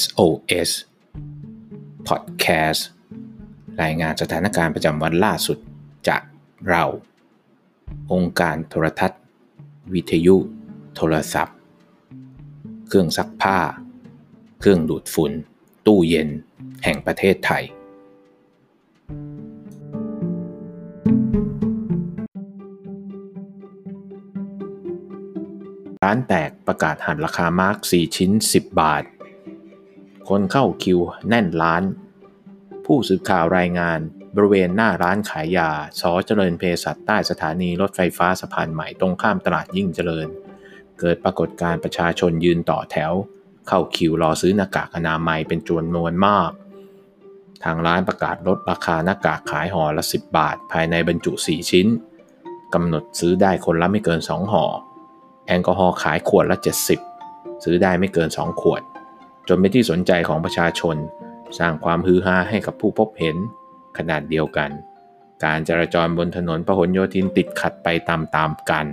SOS Podcast รายงานสถานการณ์ประจำวันล่าสุดจากเรา องค์การโทรทัศน์ วิทยุ โทรศัพท์ เครื่องซักผ้า เครื่องดูดฝุ่น ตู้เย็น แห่งประเทศไทย ร้านแตกประกาศหันราคามาร์ก4ชิ้น 10 บาท คนเข้าคิวแน่นร้าน ผู้สื่อข่าวรายงานบริเวณหน้าร้านขายยาสอเจริญเภสัชใต้สถานีรถไฟฟ้าสะพานใหม่ตรงข้ามตลาดยิ่งเจริญ เกิดปรากฏการประชาชนยืนต่อแถว เข้าคิวรอซื้อหน้ากากอนามัยเป็นจำนวนมาก ทางร้านประกาศลดราคาหน้ากากขายห่อละ 10 บาท ภายในบรรจุ 4 ชิ้นกำหนดซื้อได้คนละไม่เกิน 2ห่อแอลกอฮอล์ขายขวดละ 70 ซื้อได้ไม่เกิน 2 ขวด จนเป็นที่สนใจของประชาชน สร้างความฮือฮาให้กับผู้พบเห็นขนาดเดียวกัน การจราจรบนถนนพหลโยธินติดขัดไปตามๆกัน